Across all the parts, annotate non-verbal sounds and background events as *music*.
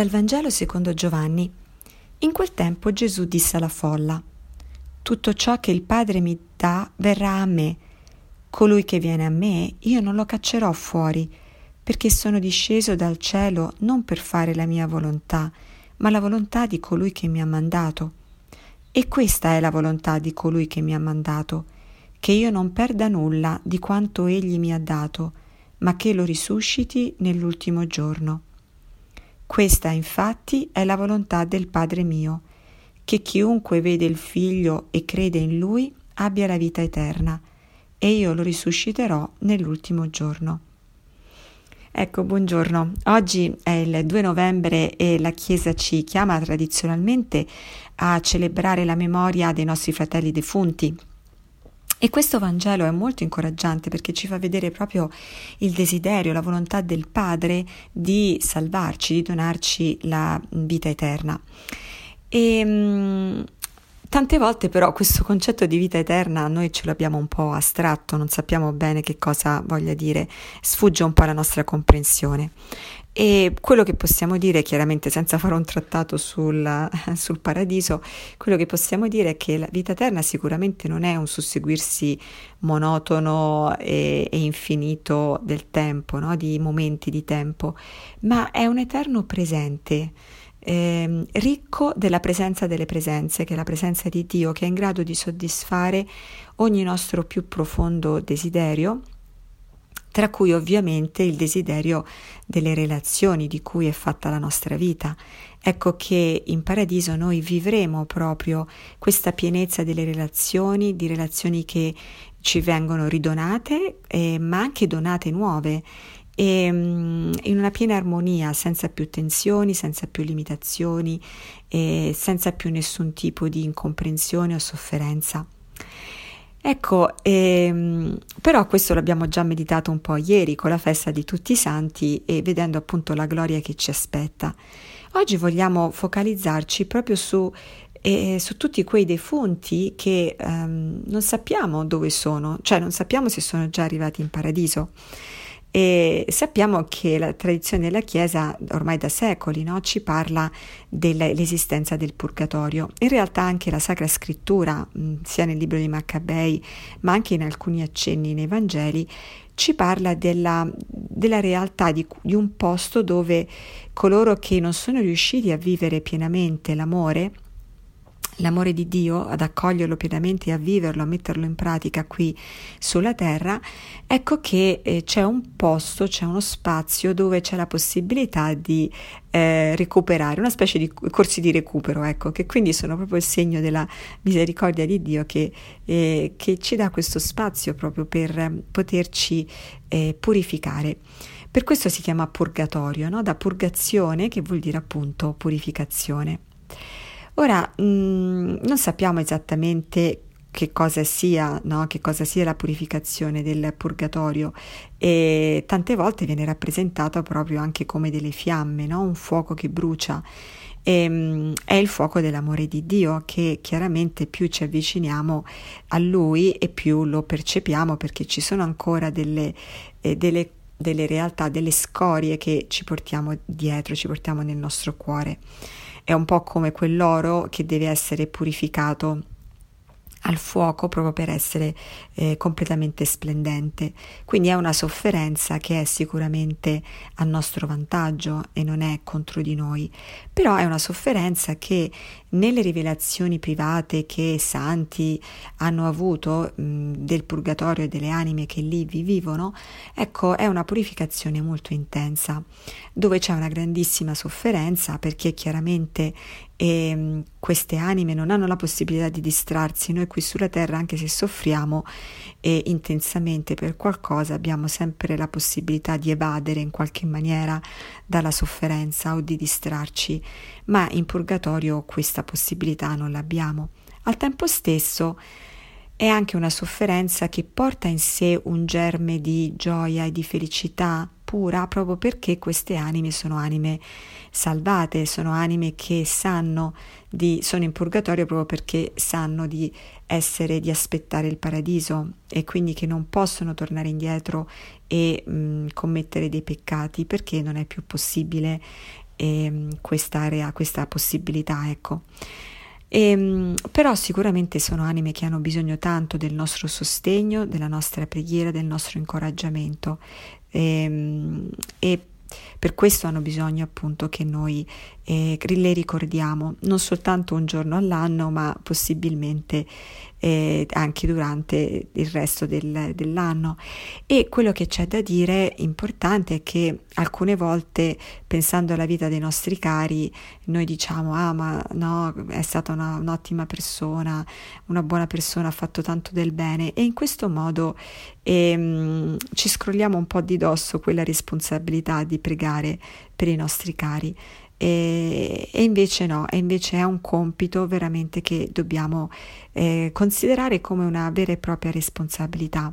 Dal Vangelo secondo Giovanni. In quel tempo Gesù disse alla folla: Tutto ciò che il Padre mi dà verrà a me. Colui che viene a me, io non lo caccerò fuori, perché sono disceso dal cielo non per fare la mia volontà, ma la volontà di colui che mi ha mandato. E questa è la volontà di colui che mi ha mandato, che io non perda nulla di quanto egli mi ha dato, ma che lo risusciti nell'ultimo giorno. Questa infatti è la volontà del Padre mio, che chiunque vede il Figlio e crede in Lui abbia la vita eterna, e io lo risusciterò nell'ultimo giorno. Ecco, buongiorno. Oggi è il 2 novembre e la Chiesa ci chiama tradizionalmente a celebrare la memoria dei nostri fratelli defunti, e questo Vangelo è molto incoraggiante perché ci fa vedere proprio il desiderio, la volontà del Padre di salvarci, di donarci la vita eterna. E mh, tante volte però questo concetto di vita eterna noi ce l'abbiamo un po' astratto, non sappiamo bene che cosa voglia dire, sfugge un po' alla nostra comprensione. E quello che possiamo dire, chiaramente senza fare un trattato sul, *laughs* sul, paradiso, quello che possiamo dire è che la vita eterna sicuramente non è un susseguirsi monotono e, e infinito del tempo, no? di momenti di tempo, ma è un eterno presente. Eh, ricco della presenza delle presenze, che è la presenza di Dio, che è in grado di soddisfare ogni nostro più profondo desiderio tra cui ovviamente il desiderio delle relazioni di cui è fatta la nostra vita. Ecco che in paradiso noi vivremo proprio questa pienezza delle relazioni, di relazioni che ci vengono ridonate, eh, ma anche donate nuove, e, um, in una piena armonia, senza più tensioni, senza più limitazioni, eh, senza più nessun tipo di incomprensione o sofferenza. Ecco, ehm, però questo l'abbiamo già meditato un po' ieri con la festa di tutti i santi e vedendo appunto la gloria che ci aspetta. Oggi vogliamo focalizzarci proprio su, eh, su tutti quei defunti che ehm, non sappiamo dove sono, cioè non sappiamo se sono già arrivati in paradiso. E sappiamo che la tradizione della Chiesa ormai da secoli no, ci parla dell'esistenza del purgatorio. In realtà anche la Sacra Scrittura, sia nel libro di Maccabei, ma anche in alcuni accenni nei Vangeli, ci parla della, della realtà di, di un posto dove coloro che non sono riusciti a vivere pienamente l'amore, l'amore di Dio, ad accoglierlo pienamente e a viverlo, a metterlo in pratica qui sulla terra, ecco che eh, c'è un posto, c'è uno spazio dove c'è la possibilità di eh, recuperare, una specie di corsi di recupero, ecco, che quindi sono proprio il segno della misericordia di Dio che, eh, che ci dà questo spazio proprio per poterci eh, purificare. Per questo si chiama purgatorio, no? da purgazione che vuol dire appunto purificazione. Ora, mh, mm, non sappiamo esattamente che cosa sia, no? che cosa sia la purificazione del purgatorio e tante volte viene rappresentato proprio anche come delle fiamme, no? un fuoco che brucia. E, um, è il fuoco dell'amore di Dio che chiaramente più ci avviciniamo a Lui e più lo percepiamo perché ci sono ancora delle, eh, delle, delle realtà, delle scorie che ci portiamo dietro, ci portiamo nel nostro cuore è un po' come quell'oro che deve essere purificato al fuoco proprio per essere eh, completamente splendente. Quindi è una sofferenza che è sicuramente a nostro vantaggio e non è contro di noi, però è una sofferenza che nelle rivelazioni private che santi hanno avuto mh, del purgatorio e delle anime che lì vi vivono, ecco, è una purificazione molto intensa, dove c'è una grandissima sofferenza perché chiaramente eh, queste anime non hanno la possibilità di distrarsi, noi qui sulla terra, anche se soffriamo eh, intensamente per qualcosa, abbiamo sempre la possibilità di evadere in qualche maniera dalla sofferenza o di distrarci, ma in purgatorio questa possibilità non l'abbiamo. Al tempo stesso è anche una sofferenza che porta in sé un germe di gioia e di felicità pura proprio perché queste anime sono anime salvate, sono anime che sanno di, sono in purgatorio proprio perché sanno di essere, di aspettare il paradiso e quindi che non possono tornare indietro e mh, commettere dei peccati perché non è più possibile eh, questa area, questa possibilità, ecco. E, ehm, però sicuramente sono anime che hanno bisogno tanto del nostro sostegno, della nostra preghiera, del nostro incoraggiamento. E, ehm, e per questo hanno bisogno appunto che noi eh, le ricordiamo non soltanto un giorno all'anno, ma possibilmente eh, anche durante il resto del, dell'anno. E quello che c'è da dire importante è che alcune volte, pensando alla vita dei nostri cari, noi diciamo: Ah, ma no, è stata una, un'ottima persona, una buona persona, ha fatto tanto del bene, e in questo modo ehm, ci scrolliamo un po' di dosso quella responsabilità di pregare per i nostri cari. E, e, invece no, e invece è un compito veramente che dobbiamo eh, considerare come una vera e propria responsabilità.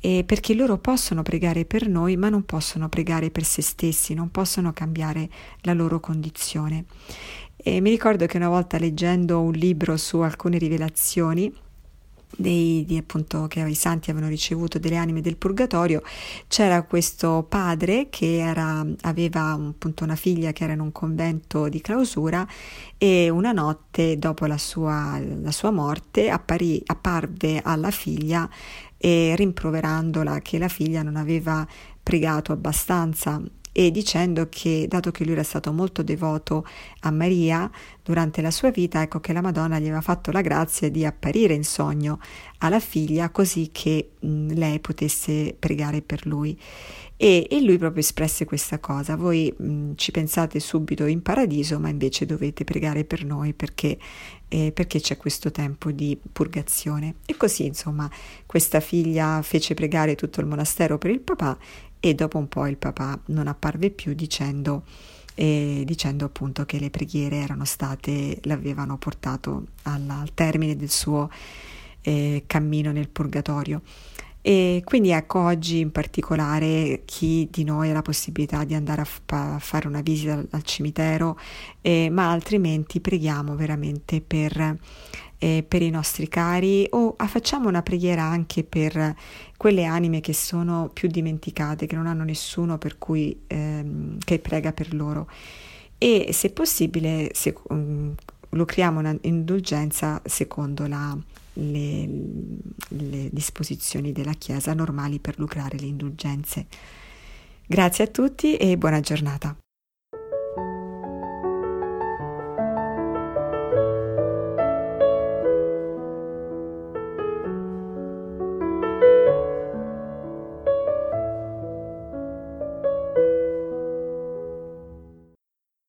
E perché loro possono pregare per noi, ma non possono pregare per se stessi, non possono cambiare la loro condizione. E mi ricordo che una volta leggendo un libro su alcune rivelazioni, dei, di, appunto, che i santi avevano ricevuto delle anime del purgatorio, c'era questo padre che era, aveva appunto una figlia che era in un convento di clausura e una notte dopo la sua, la sua morte apparì, apparve alla figlia e rimproverandola che la figlia non aveva pregato abbastanza e dicendo che, dato che lui era stato molto devoto a Maria durante la sua vita, ecco che la Madonna gli aveva fatto la grazia di apparire in sogno alla figlia così che mh, lei potesse pregare per lui. E, e, lui proprio espresse questa cosa, voi mh, ci pensate subito in paradiso, ma invece dovete pregare per noi perché, eh, perché c'è questo tempo di purgazione. E così, insomma, questa figlia fece pregare tutto il monastero per il papà e dopo un po' il papà non apparve più dicendo, eh, dicendo appunto che le preghiere erano state, l'avevano portato alla, al termine del suo eh, cammino nel purgatorio. E quindi ecco oggi in particolare chi di noi ha la possibilità di andare a, f- a fare una visita al, al cimitero, eh, ma altrimenti preghiamo veramente per eh, per i nostri cari o facciamo una preghiera anche per quelle anime che sono più dimenticate, che non hanno nessuno per cui, ehm, che prega per loro. E se possibile se, um, lucriamo un'indulgenza secondo la, le, le disposizioni della Chiesa normali per lucrare le indulgenze. Grazie a tutti e buona giornata.